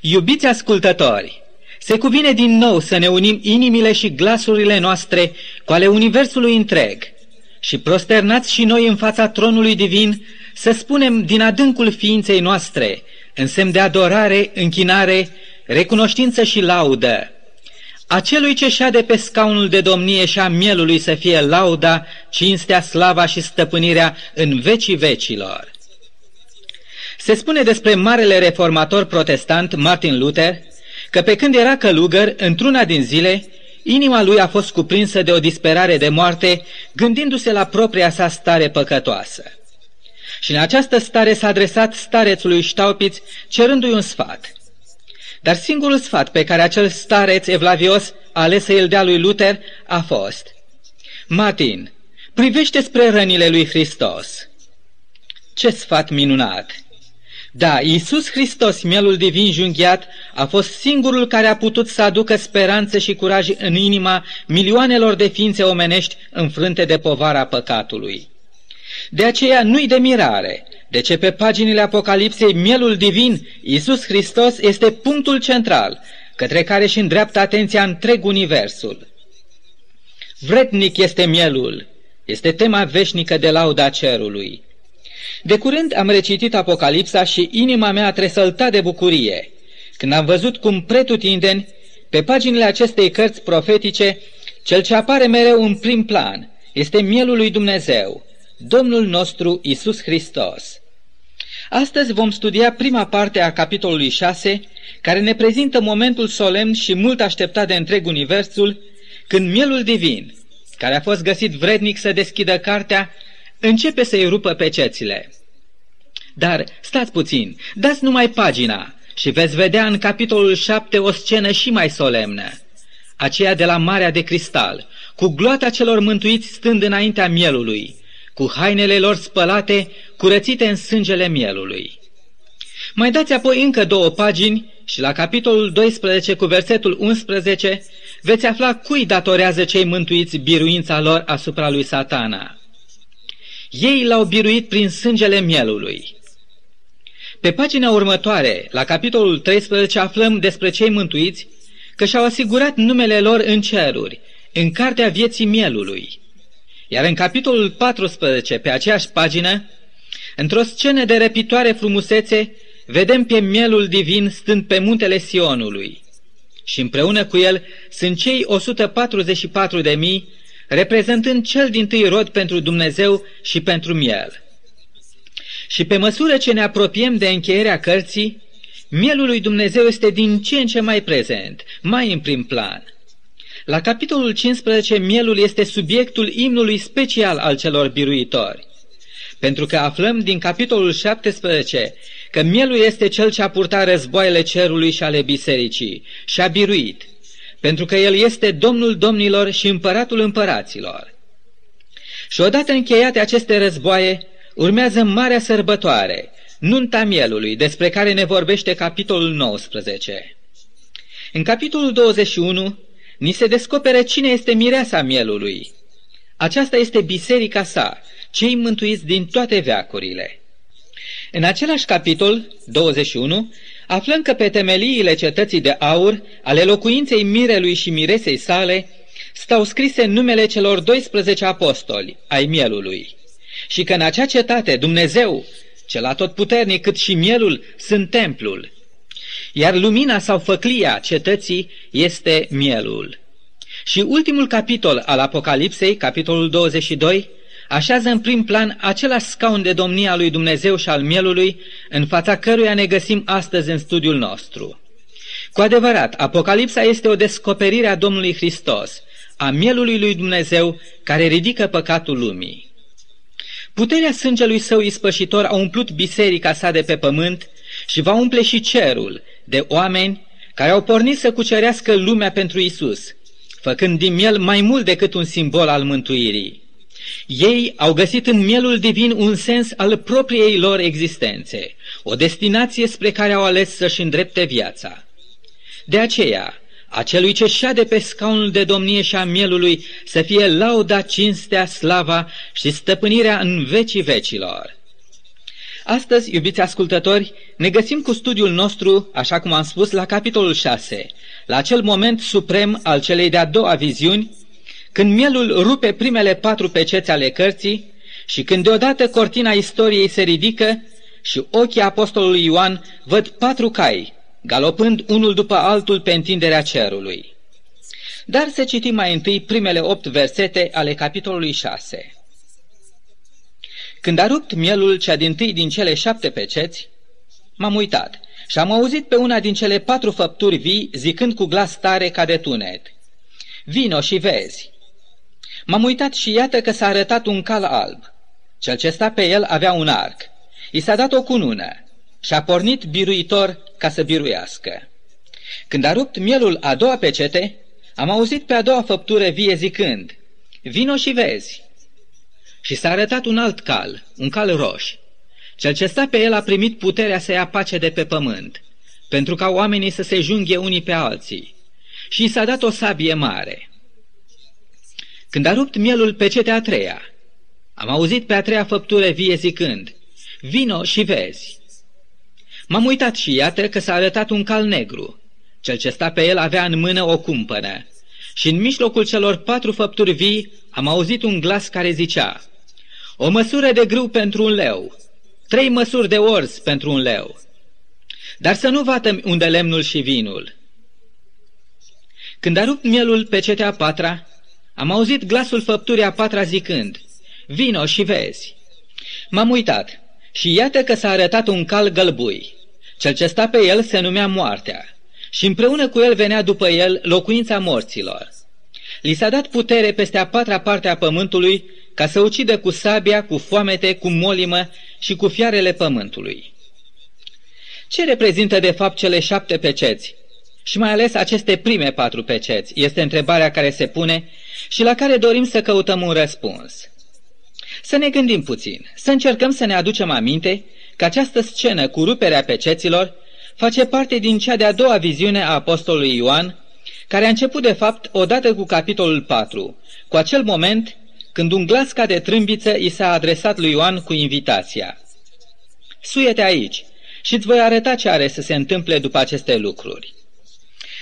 Iubiți ascultători, se cuvine din nou să ne unim inimile și glasurile noastre cu ale Universului întreg și prosternați și noi în fața tronului divin să spunem din adâncul ființei noastre, în semn de adorare, închinare, recunoștință și laudă. Acelui ce șade pe scaunul de domnie și a mielului să fie lauda, cinstea, slava și stăpânirea în vecii vecilor. Se spune despre marele reformator protestant Martin Luther că pe când era călugăr, într-una din zile, inima lui a fost cuprinsă de o disperare de moarte, gândindu-se la propria sa stare păcătoasă. Și în această stare s-a adresat starețului Staupitz, cerându-i un sfat. Dar singurul sfat pe care acel stareț evlavios a ales să îl dea lui Luther a fost Martin, privește spre rănile lui Hristos. Ce sfat minunat! Da, Iisus Hristos, mielul divin junghiat, a fost singurul care a putut să aducă speranță și curaj în inima milioanelor de ființe omenești înfrânte de povara păcatului. De aceea nu-i de mirare, de ce pe paginile Apocalipsei mielul divin, Iisus Hristos, este punctul central, către care și îndreaptă atenția întreg universul. Vretnic este mielul, este tema veșnică de lauda cerului. De curând am recitit Apocalipsa și inima mea a tresăltat de bucurie, când am văzut cum pretutindeni, pe paginile acestei cărți profetice, cel ce apare mereu în prim plan este mielul lui Dumnezeu, Domnul nostru Isus Hristos. Astăzi vom studia prima parte a capitolului 6, care ne prezintă momentul solemn și mult așteptat de întreg universul, când mielul divin, care a fost găsit vrednic să deschidă cartea, începe să-i rupă pe cețile. Dar stați puțin, dați numai pagina și veți vedea în capitolul 7 o scenă și mai solemnă, aceea de la Marea de Cristal, cu gloata celor mântuiți stând înaintea mielului, cu hainele lor spălate, curățite în sângele mielului. Mai dați apoi încă două pagini și la capitolul 12 cu versetul 11 veți afla cui datorează cei mântuiți biruința lor asupra lui satana. Ei l-au biruit prin sângele mielului. Pe pagina următoare, la capitolul 13, aflăm despre cei mântuiți că și-au asigurat numele lor în ceruri, în cartea vieții mielului. Iar în capitolul 14, pe aceeași pagină, într-o scenă de repitoare frumusețe, vedem pe mielul divin stând pe muntele Sionului. Și împreună cu el sunt cei 144 de mii, reprezentând cel din tâi rod pentru Dumnezeu și pentru miel. Și pe măsură ce ne apropiem de încheierea cărții, mielul lui Dumnezeu este din ce în ce mai prezent, mai în prim plan – la capitolul 15, mielul este subiectul imnului special al celor biruitori. Pentru că aflăm din capitolul 17 că mielul este cel ce a purtat războaiele cerului și ale bisericii și a biruit, pentru că el este Domnul domnilor și împăratul împăraților. Și odată încheiate aceste războaie, urmează marea sărbătoare, nunta mielului, despre care ne vorbește capitolul 19. În capitolul 21 ni se descopere cine este mireasa mielului. Aceasta este biserica sa, cei mântuiți din toate veacurile. În același capitol, 21, aflăm că pe temeliile cetății de aur, ale locuinței mirelui și miresei sale, stau scrise numele celor 12 apostoli ai mielului și că în acea cetate Dumnezeu, cel atotputernic cât și mielul, sunt templul iar lumina sau făclia cetății este mielul. Și ultimul capitol al Apocalipsei, capitolul 22, așează în prim plan același scaun de domnia lui Dumnezeu și al mielului, în fața căruia ne găsim astăzi în studiul nostru. Cu adevărat, Apocalipsa este o descoperire a Domnului Hristos, a mielului lui Dumnezeu care ridică păcatul lumii. Puterea sângelui său ispășitor a umplut biserica sa de pe pământ și va umple și cerul de oameni care au pornit să cucerească lumea pentru Isus, făcând din miel mai mult decât un simbol al mântuirii. Ei au găsit în mielul divin un sens al propriei lor existențe, o destinație spre care au ales să-și îndrepte viața. De aceea, acelui ce șade pe scaunul de domnie și a mielului să fie lauda, cinstea, slava și stăpânirea în vecii vecilor. Astăzi, iubiți ascultători, ne găsim cu studiul nostru, așa cum am spus, la capitolul 6, la acel moment suprem al celei de-a doua viziuni, când mielul rupe primele patru peceți ale cărții și când deodată cortina istoriei se ridică și ochii apostolului Ioan văd patru cai, galopând unul după altul pe întinderea cerului. Dar să citim mai întâi primele opt versete ale capitolului 6. Când a rupt mielul cea din tâi din cele șapte peceți, m-am uitat și am auzit pe una din cele patru făpturi vii zicând cu glas tare ca de tunet, Vino și vezi! M-am uitat și iată că s-a arătat un cal alb. Cel ce sta pe el avea un arc. I s-a dat o cunună și a pornit biruitor ca să biruiască. Când a rupt mielul a doua pecete, am auzit pe a doua făptură vie zicând, Vino și vezi! Și s-a arătat un alt cal, un cal roș. Cel ce sta pe el a primit puterea să ia pace de pe pământ, pentru ca oamenii să se junghe unii pe alții. Și i s-a dat o sabie mare. Când a rupt mielul pe cetea a treia, am auzit pe a treia făptură vie zicând, Vino și vezi! M-am uitat și iată că s-a arătat un cal negru. Cel ce sta pe el avea în mână o cumpănă. Și în mijlocul celor patru făpturi vii am auzit un glas care zicea, O măsură de grâu pentru un leu, trei măsuri de orz pentru un leu. Dar să nu vatăm unde lemnul și vinul. Când a rupt mielul pe cetea patra, am auzit glasul făpturii a patra zicând, Vino și vezi. M-am uitat și iată că s-a arătat un cal gălbui. Cel ce sta pe el se numea moartea și împreună cu el venea după el locuința morților. Li s-a dat putere peste a patra parte a pământului ca să ucidă cu sabia, cu foamete, cu molimă și cu fiarele pământului. Ce reprezintă de fapt cele șapte peceți? Și mai ales aceste prime patru peceți, este întrebarea care se pune și la care dorim să căutăm un răspuns. Să ne gândim puțin, să încercăm să ne aducem aminte că această scenă cu ruperea peceților face parte din cea de-a doua viziune a apostolului Ioan, care a început de fapt odată cu capitolul 4, cu acel moment când un glas ca de trâmbiță i s-a adresat lui Ioan cu invitația. Suie-te aici și îți voi arăta ce are să se întâmple după aceste lucruri.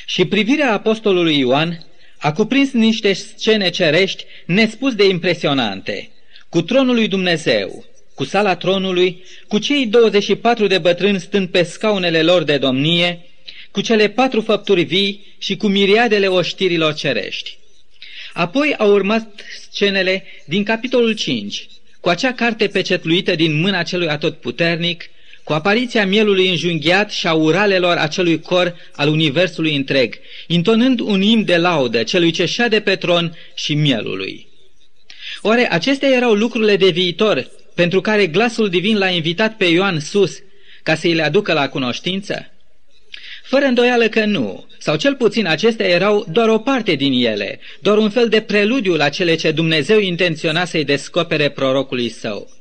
Și privirea apostolului Ioan a cuprins niște scene cerești nespus de impresionante, cu tronul lui Dumnezeu, cu sala tronului, cu cei 24 de bătrâni stând pe scaunele lor de domnie, cu cele patru făpturi vii și cu miriadele oștirilor cerești. Apoi au urmat scenele din capitolul 5, cu acea carte pecetluită din mâna celui atotputernic, cu apariția mielului înjunghiat și a uralelor acelui cor al universului întreg, intonând un im de laudă celui ce șade pe tron și mielului. Oare acestea erau lucrurile de viitor pentru care glasul divin l-a invitat pe Ioan sus ca să îi le aducă la cunoștință? Fără îndoială că nu, sau cel puțin acestea erau doar o parte din ele, doar un fel de preludiu la cele ce Dumnezeu intenționa să-i descopere prorocului său.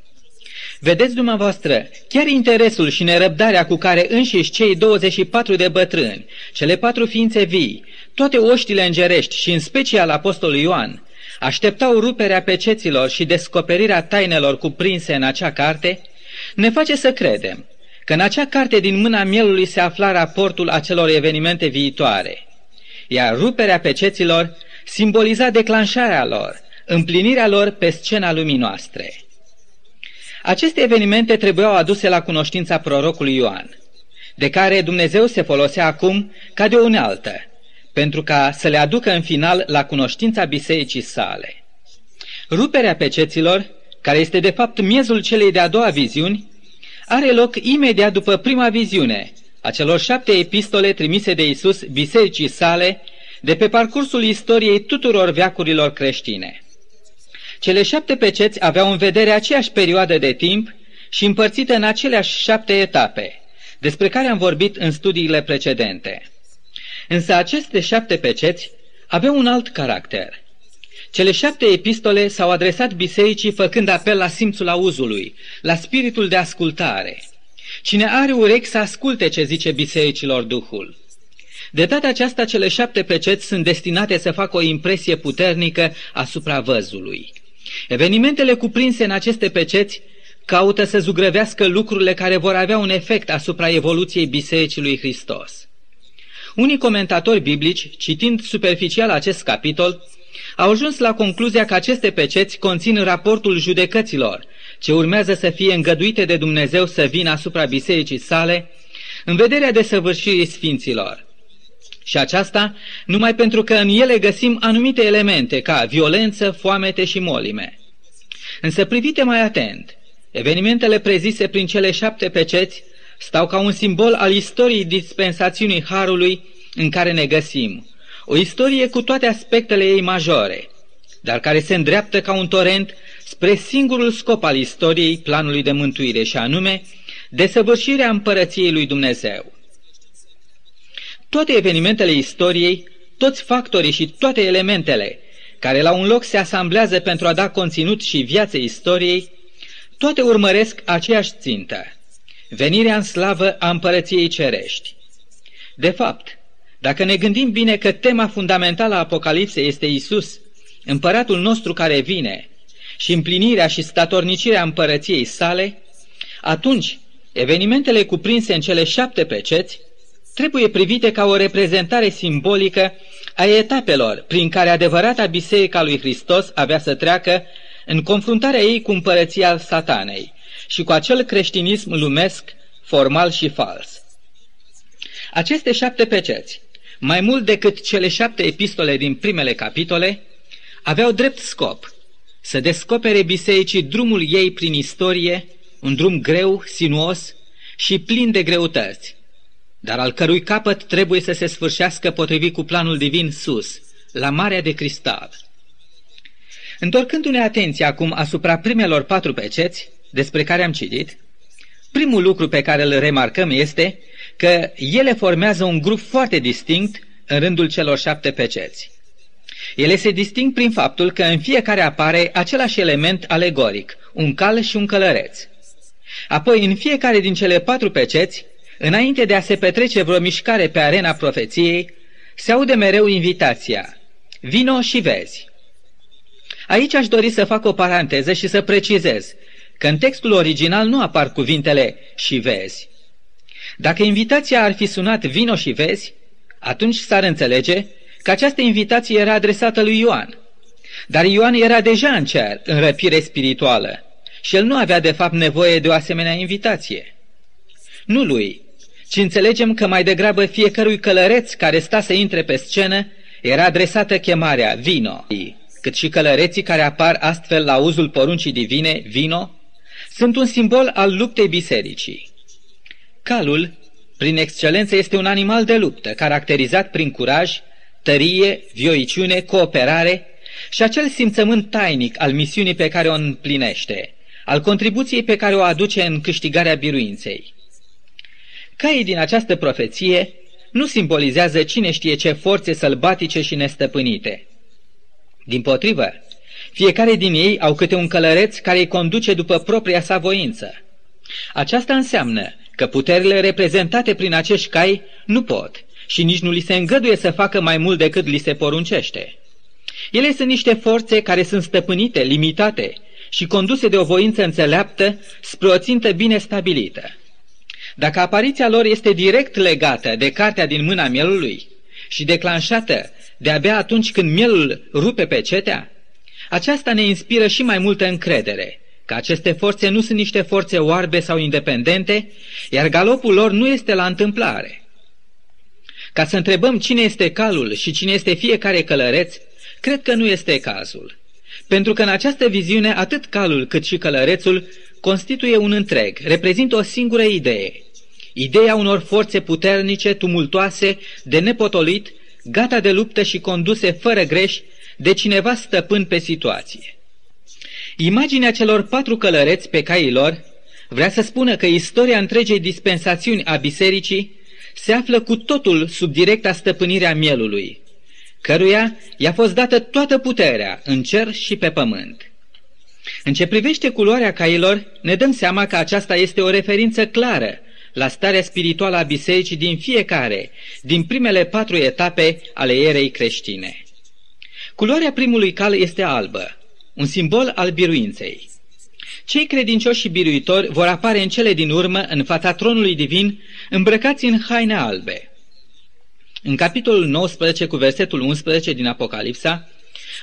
Vedeți dumneavoastră, chiar interesul și nerăbdarea cu care înșiși cei 24 de bătrâni, cele patru ființe vii, toate oștile îngerești și în special apostolul Ioan, așteptau ruperea peceților și descoperirea tainelor cuprinse în acea carte, ne face să credem că în acea carte din mâna mielului se afla raportul acelor evenimente viitoare, iar ruperea peceților simboliza declanșarea lor, împlinirea lor pe scena lumii noastre. Aceste evenimente trebuiau aduse la cunoștința prorocului Ioan, de care Dumnezeu se folosea acum ca de o unealtă, pentru ca să le aducă în final la cunoștința bisericii sale. Ruperea peceților, care este de fapt miezul celei de-a doua viziuni, are loc imediat după prima viziune a celor șapte epistole trimise de Isus bisericii sale de pe parcursul istoriei tuturor veacurilor creștine. Cele șapte peceți aveau în vedere aceeași perioadă de timp și împărțite în aceleași șapte etape, despre care am vorbit în studiile precedente. Însă aceste șapte peceți aveau un alt caracter. Cele șapte epistole s-au adresat bisericii făcând apel la simțul auzului, la spiritul de ascultare. Cine are urechi să asculte ce zice bisericilor Duhul. De data aceasta, cele șapte peceți sunt destinate să facă o impresie puternică asupra văzului. Evenimentele cuprinse în aceste peceți caută să zugrăvească lucrurile care vor avea un efect asupra evoluției Bisericii lui Hristos. Unii comentatori biblici, citind superficial acest capitol, au ajuns la concluzia că aceste peceți conțin raportul judecăților, ce urmează să fie îngăduite de Dumnezeu să vină asupra bisericii sale, în vederea desăvârșirii sfinților. Și aceasta numai pentru că în ele găsim anumite elemente ca violență, foamete și molime. Însă privite mai atent, evenimentele prezise prin cele șapte peceți stau ca un simbol al istoriei dispensațiunii Harului în care ne găsim, o istorie cu toate aspectele ei majore, dar care se îndreaptă ca un torent spre singurul scop al istoriei planului de mântuire și anume desăvârșirea împărăției lui Dumnezeu. Toate evenimentele istoriei, toți factorii și toate elementele care la un loc se asamblează pentru a da conținut și viață istoriei, toate urmăresc aceeași țintă, venirea în slavă a împărăției cerești. De fapt, dacă ne gândim bine că tema fundamentală a Apocalipsei este Isus, împăratul nostru care vine, și împlinirea și statornicirea împărăției sale, atunci evenimentele cuprinse în cele șapte peceți trebuie privite ca o reprezentare simbolică a etapelor prin care adevărata Biserica lui Hristos avea să treacă în confruntarea ei cu împărăția satanei și cu acel creștinism lumesc, formal și fals. Aceste șapte peceți, mai mult decât cele șapte epistole din primele capitole, aveau drept scop să descopere bisericii drumul ei prin istorie, un drum greu, sinuos și plin de greutăți, dar al cărui capăt trebuie să se sfârșească potrivit cu planul divin sus, la Marea de Cristal. Întorcându-ne atenția acum asupra primelor patru peceți, despre care am citit, primul lucru pe care îl remarcăm este că ele formează un grup foarte distinct în rândul celor șapte peceți. Ele se disting prin faptul că în fiecare apare același element alegoric, un cal și un călăreț. Apoi, în fiecare din cele patru peceți, înainte de a se petrece vreo mișcare pe arena profeției, se aude mereu invitația, vino și vezi. Aici aș dori să fac o paranteză și să precizez că în textul original nu apar cuvintele și vezi. Dacă invitația ar fi sunat vino și vezi, atunci s-ar înțelege că această invitație era adresată lui Ioan. Dar Ioan era deja în cer, în răpire spirituală, și el nu avea de fapt nevoie de o asemenea invitație. Nu lui, ci înțelegem că mai degrabă fiecărui călăreț care sta să intre pe scenă era adresată chemarea vino, cât și călăreții care apar astfel la uzul poruncii divine, vino, sunt un simbol al luptei bisericii. Calul, prin excelență, este un animal de luptă, caracterizat prin curaj, tărie, vioiciune, cooperare și acel simțământ tainic al misiunii pe care o împlinește, al contribuției pe care o aduce în câștigarea biruinței. Caii din această profeție nu simbolizează cine știe ce forțe sălbatice și nestăpânite. Din potrivă, fiecare din ei au câte un călăreț care îi conduce după propria sa voință. Aceasta înseamnă că puterile reprezentate prin acești cai nu pot și nici nu li se îngăduie să facă mai mult decât li se poruncește. Ele sunt niște forțe care sunt stăpânite, limitate și conduse de o voință înțeleaptă spre o țintă bine stabilită. Dacă apariția lor este direct legată de cartea din mâna mielului și declanșată de-abia atunci când mielul rupe pe cetea, aceasta ne inspiră și mai multă încredere că aceste forțe nu sunt niște forțe oarbe sau independente, iar galopul lor nu este la întâmplare. Ca să întrebăm cine este calul și cine este fiecare călăreț, cred că nu este cazul. Pentru că în această viziune atât calul cât și călărețul constituie un întreg, reprezintă o singură idee. Ideea unor forțe puternice, tumultoase, de nepotolit, gata de luptă și conduse fără greș de cineva stăpân pe situație. Imaginea celor patru călăreți pe caii lor vrea să spună că istoria întregei dispensațiuni a bisericii se află cu totul sub directa stăpânire a mielului, căruia i-a fost dată toată puterea în cer și pe pământ. În ce privește culoarea cailor, ne dăm seama că aceasta este o referință clară la starea spirituală a bisericii din fiecare, din primele patru etape ale erei creștine. Culoarea primului cal este albă, un simbol al biruinței. Cei credincioși și biruitori vor apare în cele din urmă în fața tronului divin, îmbrăcați în haine albe. În capitolul 19 cu versetul 11 din Apocalipsa,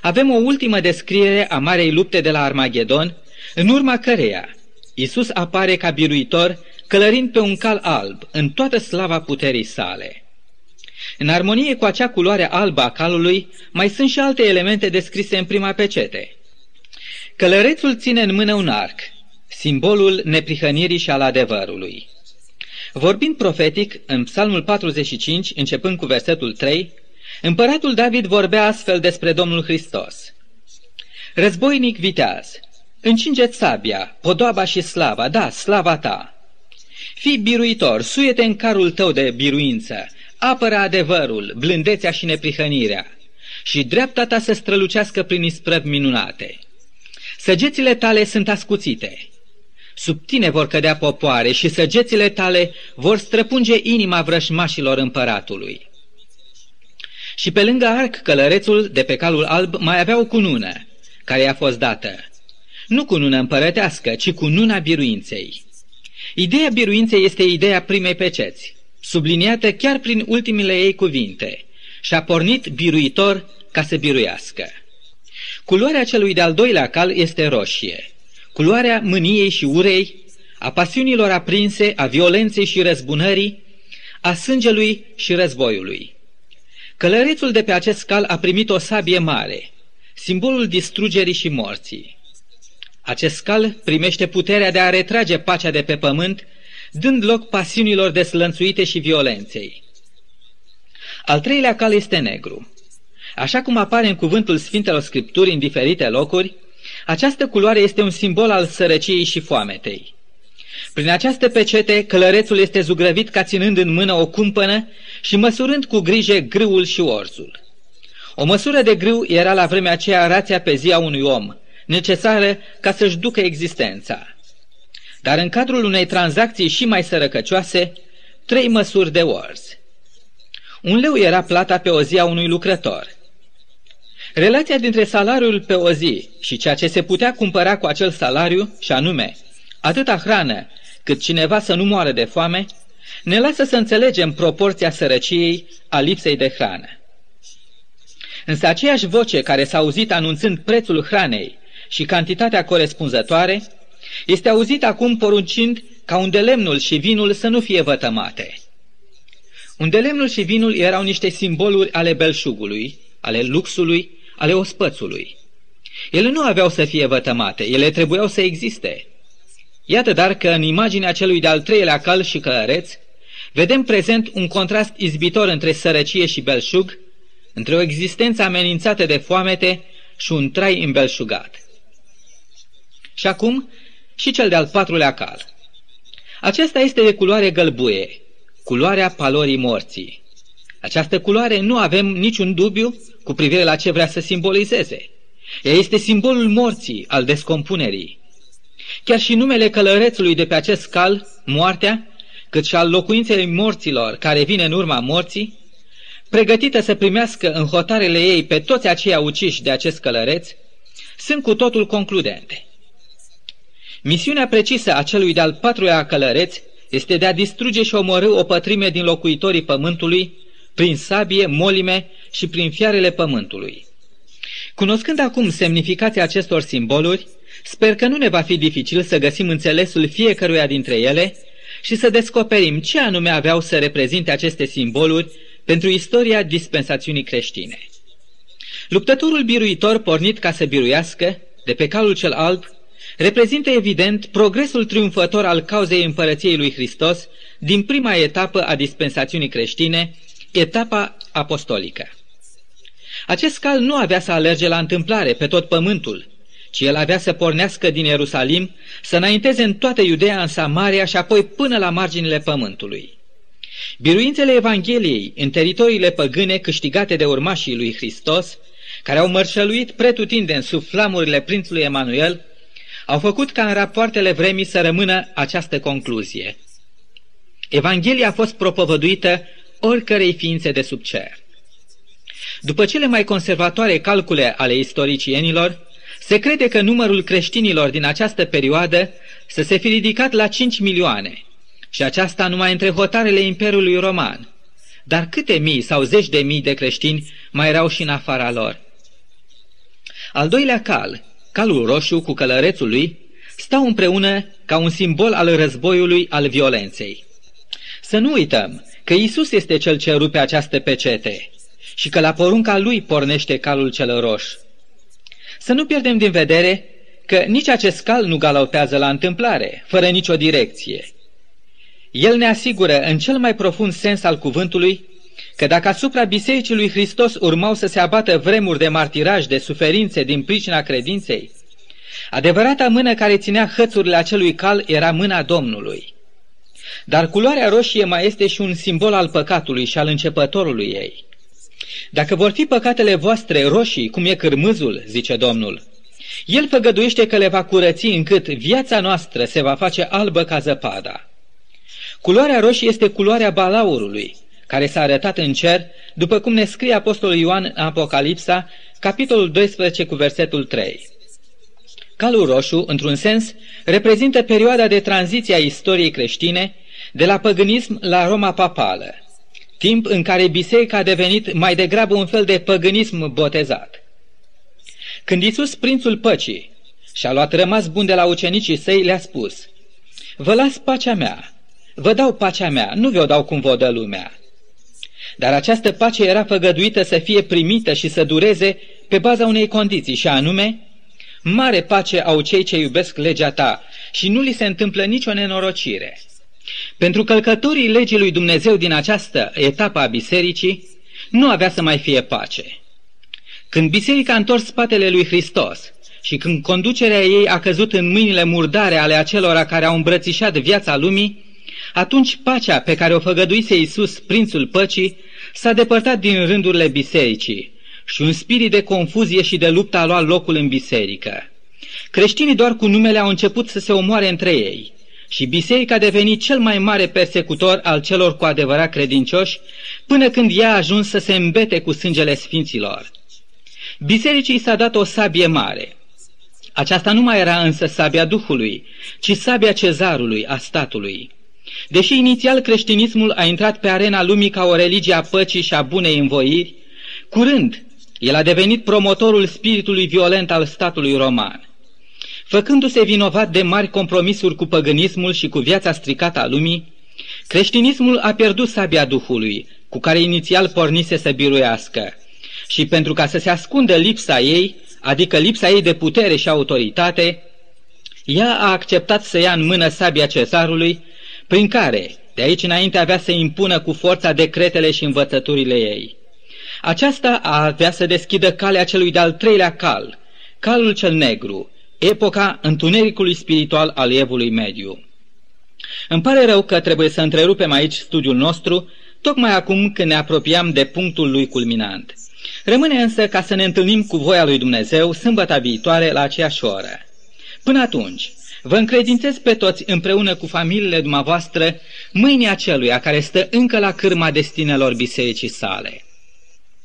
avem o ultimă descriere a marei lupte de la Armagedon, în urma căreia Isus apare ca biruitor, călărind pe un cal alb, în toată slava puterii sale. În armonie cu acea culoare albă a calului, mai sunt și alte elemente descrise în prima pecete. Călărețul ține în mână un arc, simbolul neprihănirii și al adevărului. Vorbind profetic, în Psalmul 45, începând cu versetul 3, împăratul David vorbea astfel despre Domnul Hristos. Războinic viteaz, încingeți sabia, podoaba și slava, da, slava ta. Fii biruitor, suiete în carul tău de biruință, apără adevărul, blândețea și neprihănirea, și dreapta ta să strălucească prin isprăvi minunate. Săgețile tale sunt ascuțite, Sub tine vor cădea popoare și săgețile tale vor străpunge inima vrășmașilor împăratului. Și pe lângă arc, călărețul de pe calul alb mai avea o cunună, care i-a fost dată. Nu cunună împărătească, ci cununa biruinței. Ideea biruinței este ideea primei peceți, subliniată chiar prin ultimile ei cuvinte, și a pornit biruitor ca să biruiască. Culoarea celui de-al doilea cal este roșie, culoarea mâniei și urei, a pasiunilor aprinse, a violenței și răzbunării, a sângelui și războiului. Călărețul de pe acest cal a primit o sabie mare, simbolul distrugerii și morții. Acest cal primește puterea de a retrage pacea de pe pământ, dând loc pasiunilor deslănțuite și violenței. Al treilea cal este negru. Așa cum apare în cuvântul Sfintelor Scripturi în diferite locuri, această culoare este un simbol al sărăciei și foametei. Prin această pecete, călărețul este zugrăvit ca ținând în mână o cumpănă și măsurând cu grijă grâul și orzul. O măsură de grâu era la vremea aceea rația pe zi a unui om, necesară ca să-și ducă existența. Dar în cadrul unei tranzacții și mai sărăcăcioase, trei măsuri de orz. Un leu era plata pe o zi a unui lucrător – Relația dintre salariul pe o zi și ceea ce se putea cumpăra cu acel salariu, și anume atâta hrană cât cineva să nu moară de foame, ne lasă să înțelegem proporția sărăciei a lipsei de hrană. Însă aceeași voce care s-a auzit anunțând prețul hranei și cantitatea corespunzătoare, este auzit acum poruncind ca unde lemnul și vinul să nu fie vătămate. Unde lemnul și vinul erau niște simboluri ale belșugului, ale luxului ale ospățului. Ele nu aveau să fie vătămate, ele trebuiau să existe. Iată dar că în imaginea celui de-al treilea cal și călăreț, vedem prezent un contrast izbitor între sărăcie și belșug, între o existență amenințată de foamete și un trai îmbelșugat. Și acum, și cel de-al patrulea cal. Acesta este de culoare gălbuie, culoarea palorii morții. Această culoare nu avem niciun dubiu cu privire la ce vrea să simbolizeze. Ea este simbolul morții, al descompunerii. Chiar și numele călărețului de pe acest cal, moartea, cât și al locuinței morților care vine în urma morții, pregătită să primească în hotarele ei pe toți aceia uciși de acest călăreț, sunt cu totul concludente. Misiunea precisă a celui de-al patrulea călăreț este de a distruge și omorâ o pătrime din locuitorii pământului prin sabie, molime și prin fiarele pământului. Cunoscând acum semnificația acestor simboluri, sper că nu ne va fi dificil să găsim înțelesul fiecăruia dintre ele și să descoperim ce anume aveau să reprezinte aceste simboluri pentru istoria dispensațiunii creștine. Luptătorul biruitor pornit ca să biruiască, de pe calul cel alb, reprezintă evident progresul triumfător al cauzei împărăției lui Hristos din prima etapă a dispensațiunii creștine, etapa apostolică. Acest cal nu avea să alerge la întâmplare pe tot pământul, ci el avea să pornească din Ierusalim, să înainteze în toată Iudeea, în Samaria și apoi până la marginile pământului. Biruințele Evangheliei în teritoriile păgâne câștigate de urmașii lui Hristos, care au mărșăluit pretutindeni sub flamurile prințului Emanuel, au făcut ca în rapoartele vremii să rămână această concluzie. Evanghelia a fost propovăduită oricărei ființe de sub cer. După cele mai conservatoare calcule ale istoricienilor, Se crede că numărul creștinilor din această perioadă să se fi ridicat la 5 milioane, și aceasta numai între hotarele Imperiului Roman. Dar câte mii sau zeci de mii de creștini mai erau și în afara lor? Al doilea cal, calul roșu cu călărețul lui, stau împreună ca un simbol al războiului, al violenței. Să nu uităm că Isus este cel ce rupe această pecete și că la porunca lui pornește calul cel roș. Să nu pierdem din vedere că nici acest cal nu galopează la întâmplare, fără nicio direcție. El ne asigură în cel mai profund sens al cuvântului că dacă asupra Bisericii lui Hristos urmau să se abată vremuri de martiraj, de suferințe din pricina credinței, adevărata mână care ținea hățurile acelui cal era mâna Domnului. Dar culoarea roșie mai este și un simbol al păcatului și al începătorului ei. Dacă vor fi păcatele voastre roșii, cum e cârmâzul, zice Domnul, El făgăduiește că le va curăți încât viața noastră se va face albă ca zăpada. Culoarea roșie este culoarea balaurului, care s-a arătat în cer, după cum ne scrie Apostolul Ioan în Apocalipsa, capitolul 12 cu versetul 3. Calul roșu, într-un sens, reprezintă perioada de tranziție a istoriei creștine de la păgânism la Roma papală, timp în care biserica a devenit mai degrabă un fel de păgânism botezat. Când Iisus, prințul păcii, și-a luat rămas bun de la ucenicii săi, le-a spus, Vă las pacea mea, vă dau pacea mea, nu vă dau cum vă dă lumea. Dar această pace era făgăduită să fie primită și să dureze pe baza unei condiții, și anume, mare pace au cei ce iubesc legea ta și nu li se întâmplă nicio nenorocire. Pentru călcătorii legii lui Dumnezeu din această etapă a bisericii, nu avea să mai fie pace. Când biserica a întors spatele lui Hristos și când conducerea ei a căzut în mâinile murdare ale acelora care au îmbrățișat viața lumii, atunci pacea pe care o făgăduise Iisus, prințul păcii, s-a depărtat din rândurile bisericii și un spirit de confuzie și de luptă a luat locul în biserică. Creștinii doar cu numele au început să se omoare între ei și biserica a devenit cel mai mare persecutor al celor cu adevărat credincioși, până când ea a ajuns să se îmbete cu sângele sfinților. Bisericii s-a dat o sabie mare. Aceasta nu mai era însă sabia Duhului, ci sabia cezarului, a statului. Deși inițial creștinismul a intrat pe arena lumii ca o religie a păcii și a bunei învoiri, curând el a devenit promotorul spiritului violent al statului roman. Făcându-se vinovat de mari compromisuri cu păgânismul și cu viața stricată a lumii, creștinismul a pierdut sabia Duhului, cu care inițial pornise să biruiască. Și pentru ca să se ascundă lipsa ei, adică lipsa ei de putere și autoritate, ea a acceptat să ia în mână sabia cezarului, prin care, de aici înainte, avea să impună cu forța decretele și învățăturile ei. Aceasta a avea să deschidă calea celui de-al treilea cal, calul cel negru, epoca întunericului spiritual al evului mediu. Îmi pare rău că trebuie să întrerupem aici studiul nostru, tocmai acum când ne apropiam de punctul lui culminant. Rămâne însă ca să ne întâlnim cu voia lui Dumnezeu sâmbăta viitoare la aceeași oră. Până atunci, vă încredințez pe toți împreună cu familiile dumneavoastră mâinii aceluia care stă încă la cârma destinelor bisericii sale.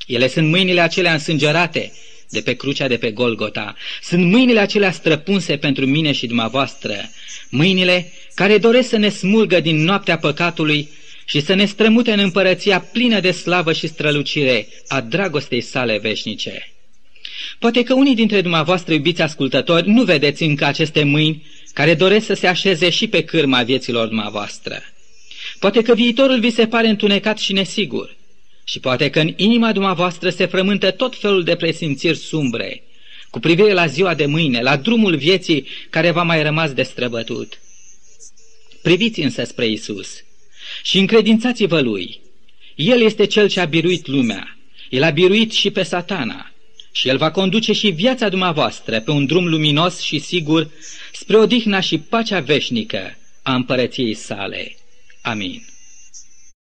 Ele sunt mâinile acelea însângerate de pe crucea de pe Golgota. Sunt mâinile acelea străpunse pentru mine și dumneavoastră. Mâinile care doresc să ne smulgă din noaptea păcatului și să ne strămute în împărăția plină de slavă și strălucire a dragostei sale veșnice. Poate că unii dintre dumneavoastră, iubiți ascultători, nu vedeți încă aceste mâini care doresc să se așeze și pe cârma vieților dumneavoastră. Poate că viitorul vi se pare întunecat și nesigur. Și poate că în inima dumneavoastră se frământă tot felul de presimțiri sumbre, cu privire la ziua de mâine, la drumul vieții care va mai rămas de străbătut. Priviți însă spre Isus și încredințați-vă Lui. El este Cel ce a biruit lumea. El a biruit și pe satana și El va conduce și viața dumneavoastră pe un drum luminos și sigur spre odihna și pacea veșnică a împărăției sale. Amin.